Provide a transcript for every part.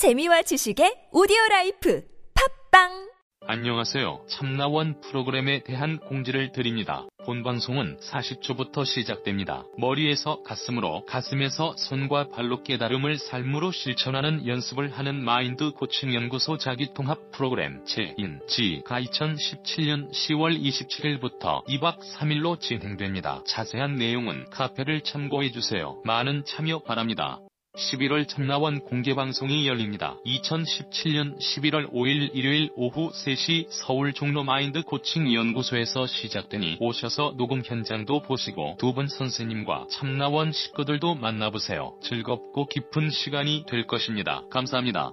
재미와 지식의 오디오 라이프 팟빵 안녕하세요. 참나원 프로그램에 대한 공지를 드립니다. 본 방송은 40초부터 시작됩니다. 머리에서 가슴으로, 가슴에서 손과 발로 깨달음을 삶으로 실천하는 연습을 하는 마인드 코칭 연구소 자기통합 프로그램 제1기가 2017년 10월 27일부터 2박 3일로 진행됩니다. 자세한 내용은 카페를 참고해 주세요. 많은 참여 바랍니다. 11월 참나원 공개방송이 열립니다. 2017년 11월 5일 일요일 오후 3시 서울 종로 마인드 코칭 연구소에서 시작되니 오셔서 녹음 현장도 보시고 두 분 선생님과 참나원 식구들도 만나보세요. 즐겁고 깊은 시간이 될 것입니다. 감사합니다.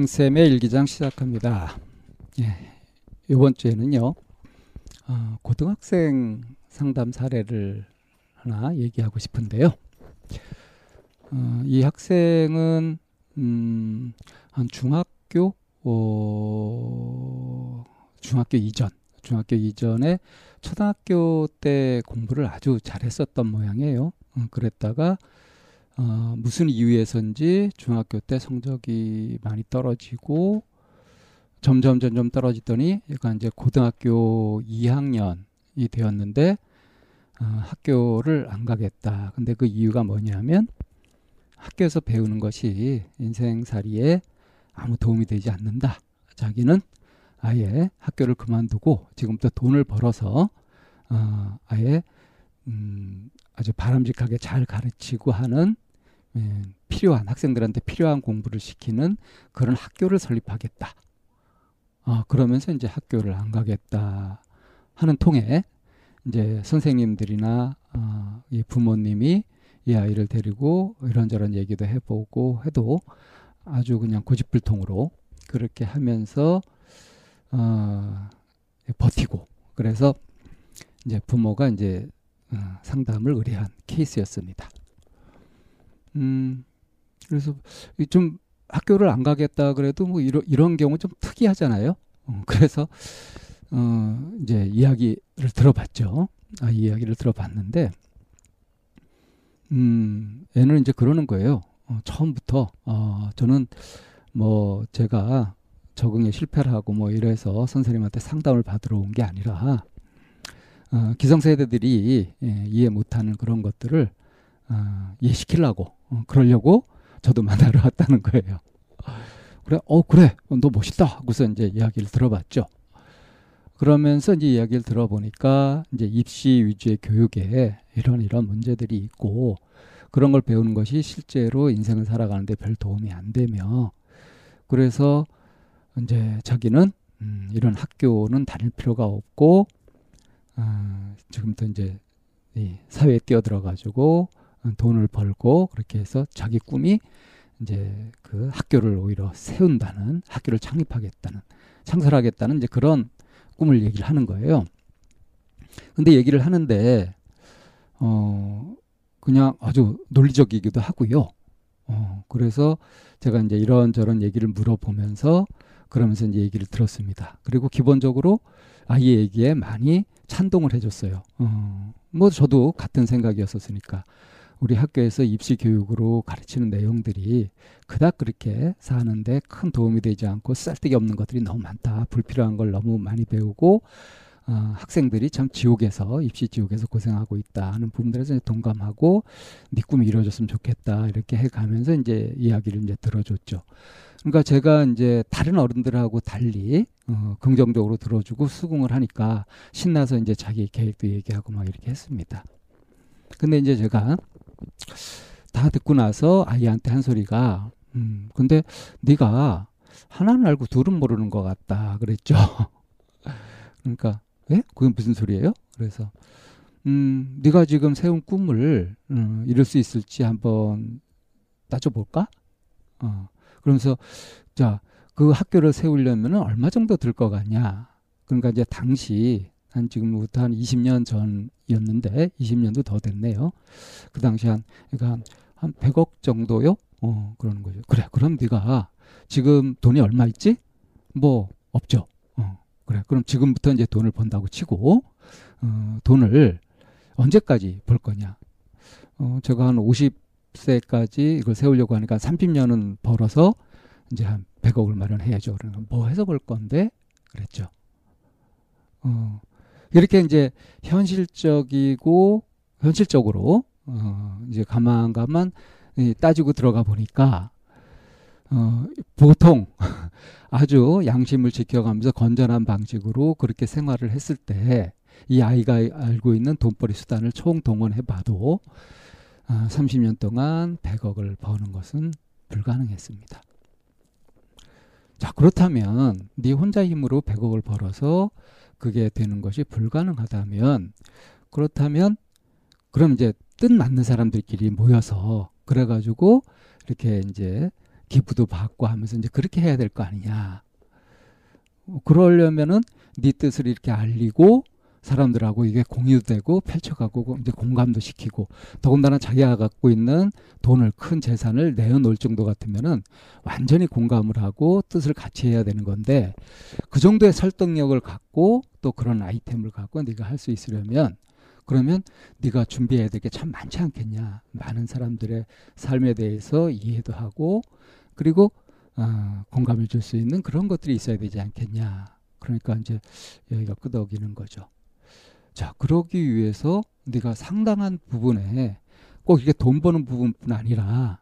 방쌤의 일기장 시작합니다. 예, 이번 주에는요, 어, 고등학생 상담 사례를 하나 얘기하고 싶은데요. 어, 이 학생은 음, 한 중학교 어, 중학교 이전 중학교 이전에 초등학교 때 공부를 아주 잘했었던 모양이에요. 어, 그랬다가 어, 무슨 이유에서인지 중학교 때 성적이 많이 떨어지고 점점 점점 떨어지더니 얘가 이제 고등학교 2학년이 되었는데 어, 학교를 안 가겠다. 근데 그 이유가 뭐냐면 학교에서 배우는 것이 인생살이에 아무 도움이 되지 않는다. 자기는 아예 학교를 그만두고 지금부터 돈을 벌어서 어, 아예 음, 아주 바람직하게 잘 가르치고 하는 예, 필요한 학생들한테 필요한 공부를 시키는 그런 학교를 설립하겠다. 아, 그러면서 이제 학교를 안 가겠다 하는 통에 이제 선생님들이나 어, 이 부모님이 이 아이를 데리고 이런저런 얘기도 해보고 해도 아주 그냥 고집불통으로 그렇게 하면서 어, 버티고 그래서 이제 부모가 이제 어, 상담을 의뢰한 케이스였습니다. 음, 그래서 좀 학교를 안 가겠다 그래도 뭐 이런 이런 경우 좀 특이하잖아요. 어, 그래서 어, 이제 이야기를 들어봤죠. 아, 이야기를 들어봤는데, 음, 애는 이제 그러는 거예요. 어, 처음부터 어, 저는 뭐 제가 적응에 실패를 하고 뭐 이래서 선생님한테 상담을 받으러 온 게 아니라 어, 기성세대들이 예, 이해 못하는 그런 것들을 어, 이해시키려고 어, 그러려고 저도 만나러 왔다는 거예요. 그래, 어 그래, 너 멋있다 하고서 이제 이야기를 들어봤죠. 그러면서 이제 이야기를 들어보니까 이제 입시 위주의 교육에 이런 이런 문제들이 있고 그런 걸 배우는 것이 실제로 인생을 살아가는데 별 도움이 안 되며 그래서 이제 자기는 음, 이런 학교는 다닐 필요가 없고 어, 지금부터 이제 이 사회에 뛰어들어 가지고 돈을 벌고 그렇게 해서 자기 꿈이 이제 그 학교를 오히려 세운다는 학교를 창립하겠다는 창설하겠다는 이제 그런 꿈을 얘기를 하는 거예요. 근데 얘기를 하는데 어 그냥 아주 논리적이기도 하고요. 어 그래서 제가 이제 이런저런 얘기를 물어보면서 그러면서 이제 얘기를 들었습니다. 그리고 기본적으로 아이 얘기에 많이 찬동을 해줬어요. 어, 뭐 저도 같은 생각이었었으니까 우리 학교에서 입시 교육으로 가르치는 내용들이 그닥 그렇게 사는데 큰 도움이 되지 않고 쓸데기 없는 것들이 너무 많다. 불필요한 걸 너무 많이 배우고 어, 학생들이 참 지옥에서 입시 지옥에서 고생하고 있다 하는 부분들에서 동감하고 네 꿈이 이루어졌으면 좋겠다 이렇게 해가면서 이제 이야기를 이제 들어줬죠. 그러니까 제가 이제 다른 어른들하고 달리 어, 긍정적으로 들어주고 수긍을 하니까 신나서 이제 자기 계획도 얘기하고 막 이렇게 했습니다. 근데 이제 제가 다 듣고 나서 아이한테 한 소리가 음 근데 네가 하나는 알고 둘은 모르는 것 같다 그랬죠. 그러니까 예? 그게 무슨 소리예요? 그래서 음 네가 지금 세운 꿈을 음, 이룰 수 있을지 한번 따져볼까? 어 그러면서 자 그 학교를 세우려면 얼마 정도 들 것 같냐? 그러니까 이제 당시 한 지금부터 한 20년 전이었는데 20년도 더 됐네요. 그 당시 한 그러니까 한, 한 100억 정도요? 어 그러는 거죠. 그래 그럼 네가 지금 돈이 얼마 있지? 뭐 없죠. 어 그래 그럼 지금부터 이제 돈을 번다고 치고 어 돈을 언제까지 벌 거냐? 어 제가 한 50세까지 이걸 세우려고 하니까 30년은 벌어서 이제 한 100억을 마련해야죠. 그러니까 뭐 해서 벌 건데 그랬죠. 어 이렇게 이제 현실적이고 현실적으로 어 이제 가만가만 따지고 들어가 보니까 어 보통 아주 양심을 지켜가면서 건전한 방식으로 그렇게 생활을 했을 때 이 아이가 알고 있는 돈벌이 수단을 총 동원해 봐도 아, 30년 동안 100억을 버는 것은 불가능했습니다. 자, 그렇다면 네 혼자 힘으로 100억을 벌어서 그게 되는 것이 불가능하다면 그렇다면 그럼 이제 뜻 맞는 사람들끼리 모여서 그래 가지고 이렇게 이제 기부도 받고 하면서 이제 그렇게 해야 될 거 아니냐. 그러려면은 네 뜻을 이렇게 알리고 사람들하고 이게 공유되고 펼쳐가고 이제 공감도 시키고 더군다나 자기가 갖고 있는 돈을 큰 재산을 내어놓을 정도 같으면은 완전히 공감을 하고 뜻을 같이 해야 되는 건데 그 정도의 설득력을 갖고 또 그런 아이템을 갖고 네가 할 수 있으려면 그러면 네가 준비해야 될 게 참 많지 않겠냐 많은 사람들의 삶에 대해서 이해도 하고 그리고 어, 공감을 줄 수 있는 그런 것들이 있어야 되지 않겠냐 그러니까 이제 여기가 끄덕이는 거죠. 자, 그러기 위해서 네가 상당한 부분에 꼭 이게 돈 버는 부분뿐 아니라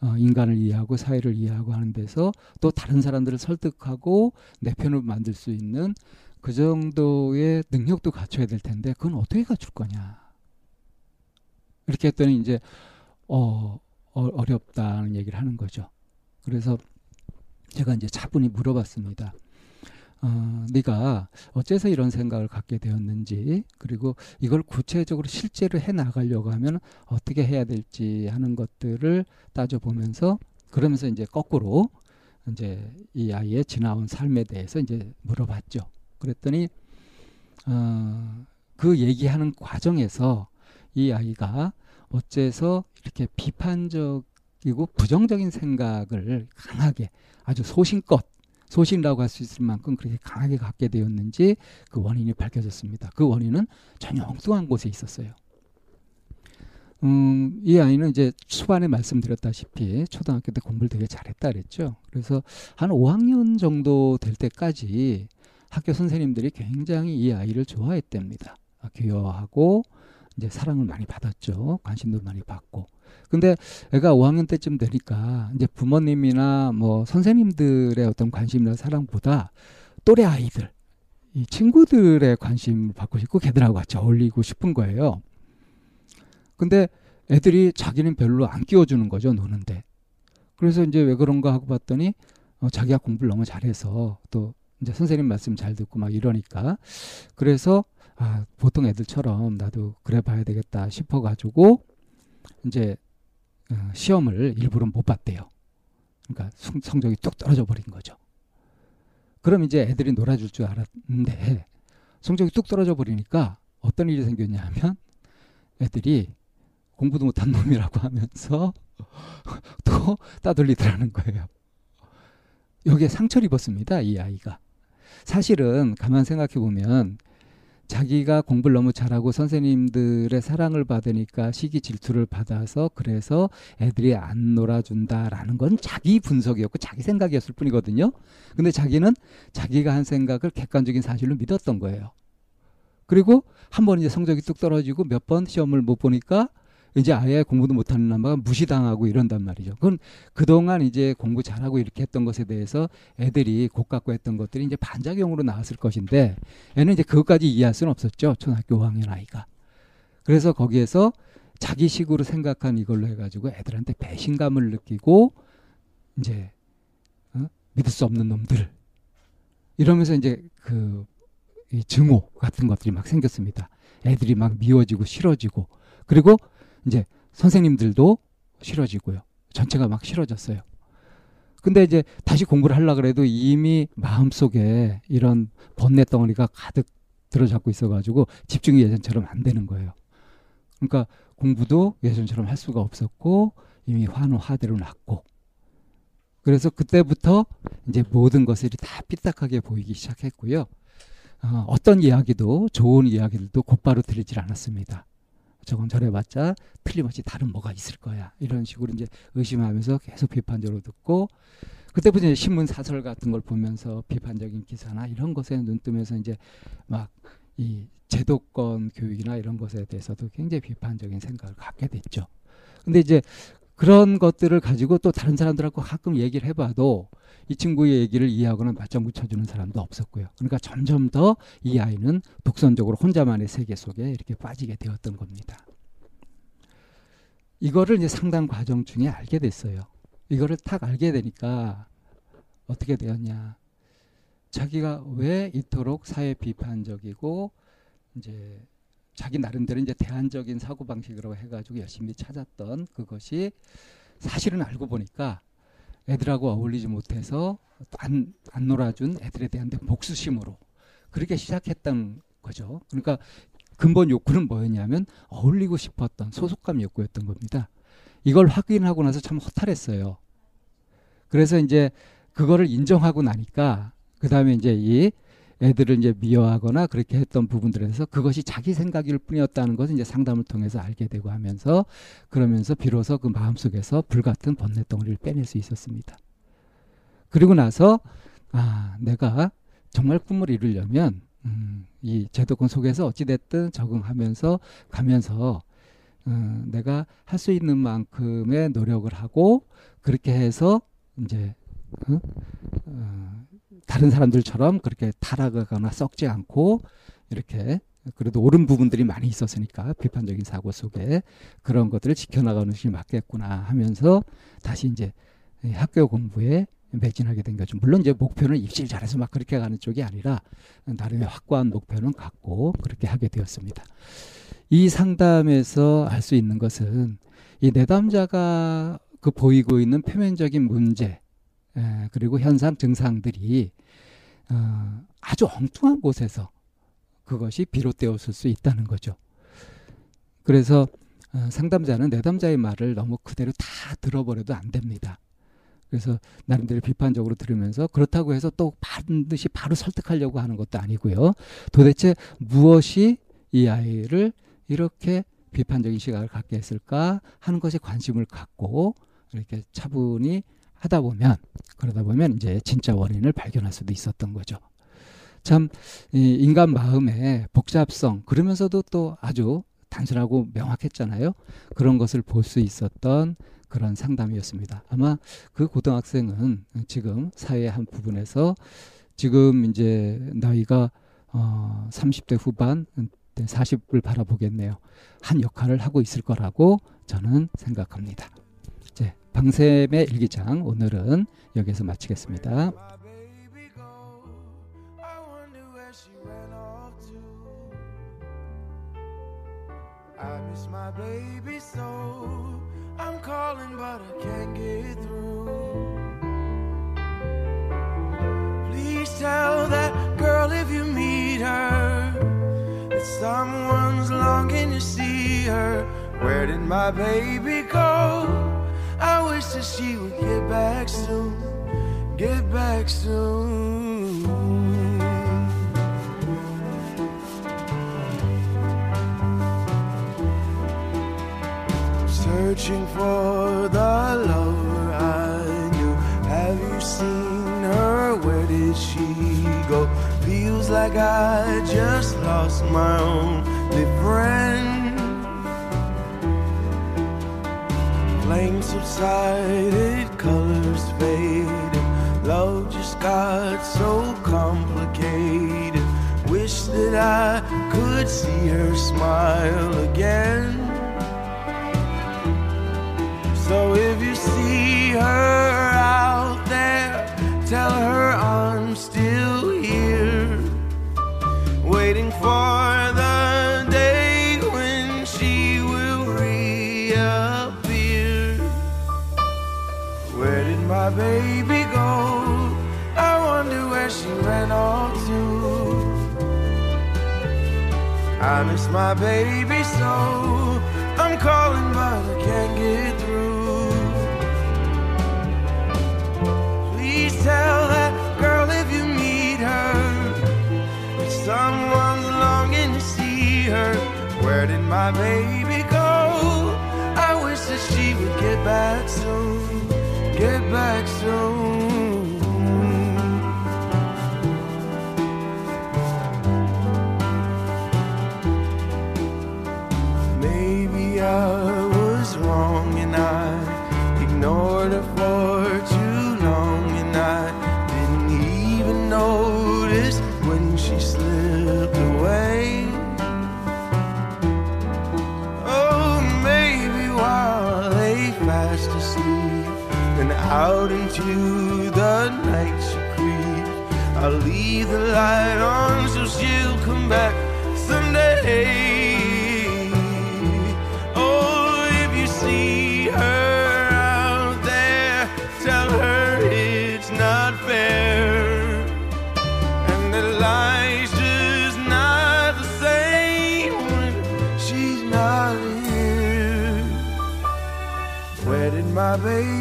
어, 인간을 이해하고 사회를 이해하고 하는 데서 또 다른 사람들을 설득하고 내 편을 만들 수 있는 그 정도의 능력도 갖춰야 될 텐데 그건 어떻게 갖출 거냐. 이렇게 했더니 이제 어, 어 어렵다는 얘기를 하는 거죠. 그래서 제가 이제 차분히 물어봤습니다. 어, 네가 어째서 이런 생각을 갖게 되었는지 그리고 이걸 구체적으로 실제로 해 나가려고 하면 어떻게 해야 될지 하는 것들을 따져보면서 그러면서 이제 거꾸로 이제 이 아이의 지나온 삶에 대해서 이제 물어봤죠. 그랬더니 어, 그 얘기하는 과정에서 이 아이가 어째서 이렇게 비판적이고 부정적인 생각을 강하게 아주 소신껏 소신이라고 할 수 있을 만큼 그렇게 강하게 갖게 되었는지 그 원인이 밝혀졌습니다. 그 원인은 전혀 엉뚱한 곳에 있었어요. 음, 이 아이는 이제 초반에 말씀드렸다시피 초등학교 때 공부를 되게 잘했다 그랬죠. 그래서 한 5학년 정도 될 때까지 학교 선생님들이 굉장히 이 아이를 좋아했답니다. 귀여워하고 이제 사랑을 많이 받았죠. 관심도 많이 받고. 근데 애가 5학년 때쯤 되니까 이제 부모님이나 뭐 선생님들의 어떤 관심이나 사랑보다 또래 아이들, 이 친구들의 관심을 받고 싶고 걔들하고 같이 어울리고 싶은 거예요. 근데 애들이 자기는 별로 안 끼워주는 거죠, 노는데. 그래서 이제 왜 그런가 하고 봤더니 어, 자기가 공부를 너무 잘해서 또 이제 선생님 말씀 잘 듣고 막 이러니까 그래서 아, 보통 애들처럼 나도 그래 봐야 되겠다 싶어 가지고 이제 어, 시험을 일부러 못 봤대요. 그러니까 성적이 뚝 떨어져 버린 거죠. 그럼 이제 애들이 놀아줄 줄 알았는데 성적이 뚝 떨어져 버리니까 어떤 일이 생겼냐 하면 애들이 공부도 못한 놈이라고 하면서 또 따돌리더라는 거예요. 여기에 상처를 입었습니다. 이 아이가. 사실은 가만 생각해 보면 자기가 공부를 너무 잘하고 선생님들의 사랑을 받으니까 시기 질투를 받아서 그래서 애들이 안 놀아준다라는 건 자기 분석이었고 자기 생각이었을 뿐이거든요. 근데 자기는 자기가 한 생각을 객관적인 사실로 믿었던 거예요. 그리고 한 번 이제 성적이 뚝 떨어지고 몇 번 시험을 못 보니까 이제 아예 공부도 못하는 남아가 무시당하고 이런단 말이죠. 그건 그동안 이제 공부 잘하고 이렇게 했던 것에 대해서 애들이 고깝고 했던 것들이 이제 반작용으로 나왔을 것인데 애는 이제 그것까지 이해할 수는 없었죠. 초등학교 5학년 아이가. 그래서 거기에서 자기 식으로 생각한 이걸로 해가지고 애들한테 배신감을 느끼고 이제 어? 믿을 수 없는 놈들 이러면서 이제 그이 증오 같은 것들이 막 생겼습니다. 애들이 막 미워지고 싫어지고 그리고 이제 선생님들도 싫어지고요. 전체가 막 싫어졌어요. 근데 이제 다시 공부를 하려 그래도 이미 마음속에 이런 번뇌 덩어리가 가득 들어잡고 있어가지고 집중이 예전처럼 안 되는 거예요. 그러니까 공부도 예전처럼 할 수가 없었고 이미 화는 화대로 났고 그래서 그때부터 이제 모든 것들이 다 삐딱하게 보이기 시작했고요. 어, 어떤 이야기도 좋은 이야기들도 곧바로 들리질 않았습니다. 저건 저래봤자 틀림없이 다른 뭐가 있을 거야. 이런 식으로 이제 의심하면서 계속 비판적으로 듣고 그때부터 이제 신문 사설 같은 걸 보면서 비판적인 기사나 이런 것에 눈 뜨면서 이제 막 이 제도권 교육이나 이런 것에 대해서도 굉장히 비판적인 생각을 갖게 됐죠. 근데 이제 그런 것들을 가지고 또 다른 사람들하고 가끔 얘기를 해봐도 이 친구의 얘기를 이해하거나 맞장구 쳐주는 사람도 없었고요. 그러니까 점점 더 이 아이는 독선적으로 혼자만의 세계 속에 이렇게 빠지게 되었던 겁니다. 이거를 이제 상담 과정 중에 알게 됐어요. 이거를 탁 알게 되니까 어떻게 되었냐. 자기가 왜 이토록 사회 비판적이고 이제 자기 나름대로 이제 대안적인 사고 방식으로 해가지고 열심히 찾았던 그것이 사실은 알고 보니까 애들하고 어울리지 못해서 안, 안 놀아준 애들에 대한 복수심으로 그렇게 시작했던 거죠. 그러니까 근본 욕구는 뭐였냐면 어울리고 싶었던 소속감 욕구였던 겁니다. 이걸 확인하고 나서 참 허탈했어요. 그래서 이제 그거를 인정하고 나니까 그 다음에 이제 이 애들을 이제 미워하거나 그렇게 했던 부분들에서 그것이 자기 생각일 뿐이었다는 것을 이제 상담을 통해서 알게 되고 하면서 그러면서 비로소 그 마음속에서 불같은 번뇌덩어리를 빼낼 수 있었습니다. 그리고 나서 아 내가 정말 꿈을 이루려면 음, 이 제도권 속에서 어찌됐든 적응하면서 가면서 어, 내가 할 수 있는 만큼의 노력을 하고 그렇게 해서 이제 어? 어, 다른 사람들처럼 그렇게 타락하거나 썩지 않고 이렇게 그래도 옳은 부분들이 많이 있었으니까 비판적인 사고 속에 그런 것들을 지켜나가는 것이 맞겠구나 하면서 다시 이제 학교 공부에 매진하게 된 거죠. 물론 이제 목표는 입시를 잘해서 막 그렇게 가는 쪽이 아니라 나름의 확고한 목표는 갖고 그렇게 하게 되었습니다. 이 상담에서 알 수 있는 것은 이 내담자가 그 보이고 있는 표면적인 문제 에, 그리고 현상 증상들이 어, 아주 엉뚱한 곳에서 그것이 비롯되었을 수 있다는 거죠. 그래서 어, 상담자는 내담자의 말을 너무 그대로 다 들어버려도 안 됩니다. 그래서 나름대로 비판적으로 들으면서 그렇다고 해서 또 반드시 바로 설득하려고 하는 것도 아니고요. 도대체 무엇이 이 아이를 이렇게 비판적인 시각을 갖게 했을까 하는 것에 관심을 갖고 이렇게 차분히 하다 보면 그러다 보면 이제 진짜 원인을 발견할 수도 있었던 거죠. 참 인간 마음의 복잡성 그러면서도 또 아주 단순하고 명확했잖아요. 그런 것을 볼 수 있었던 그런 상담이었습니다. 아마 그 고등학생은 지금 사회의 한 부분에서 지금 이제 나이가 어 30대 후반 40을 바라보겠네요. 한 역할을 하고 있을 거라고 저는 생각합니다. 방샘의 일기장 오늘은 여기서 마치겠습니다. I miss my baby so I'm calling but I can't get through Please tell that girl if you meet her That someone's longing to see her Where did my baby go? Mama that she would get back soon, get back soon. Searching for the lover I knew. Have you seen her? Where did she go? Feels like I just lost my only friend. Subsided, colors faded. Love just got so complicated. Wish that I could see her smile again. So if you see her out there, tell her I'm still My baby so. I'm calling, but I can't get through. Please tell that girl if you meet her that someone's longing to see her. Where did my baby go? I wish that she would get back soon. Get back soon. Into the night she creeps. I'll leave the light on so she'll come back someday. Oh, if you see her out there, tell her it's not fair. And that life's just not the same when she's not here. Where did my baby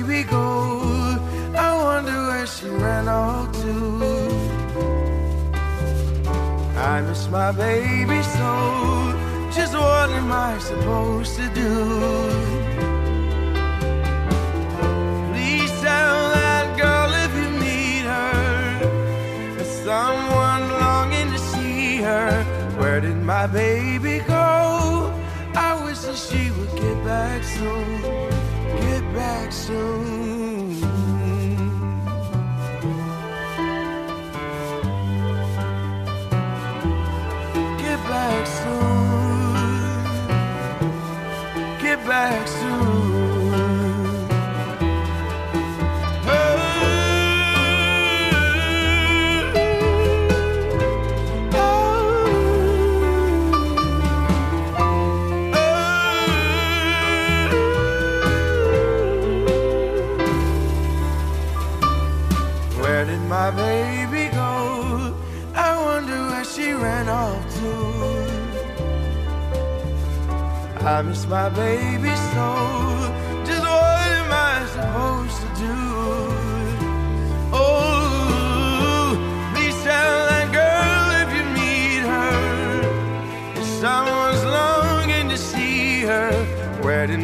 I miss my baby so. Just what am I supposed to do? Please tell that girl if you meet her. There's someone longing to see her. Where did my baby go? I wish that she would get back soon. Get back soon. relax.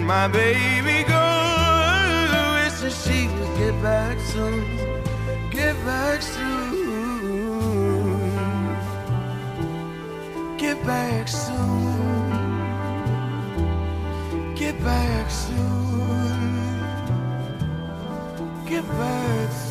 My baby go? Wish that she would get back soon. Get back soon. Get back soon. Get back soon. Get back soon.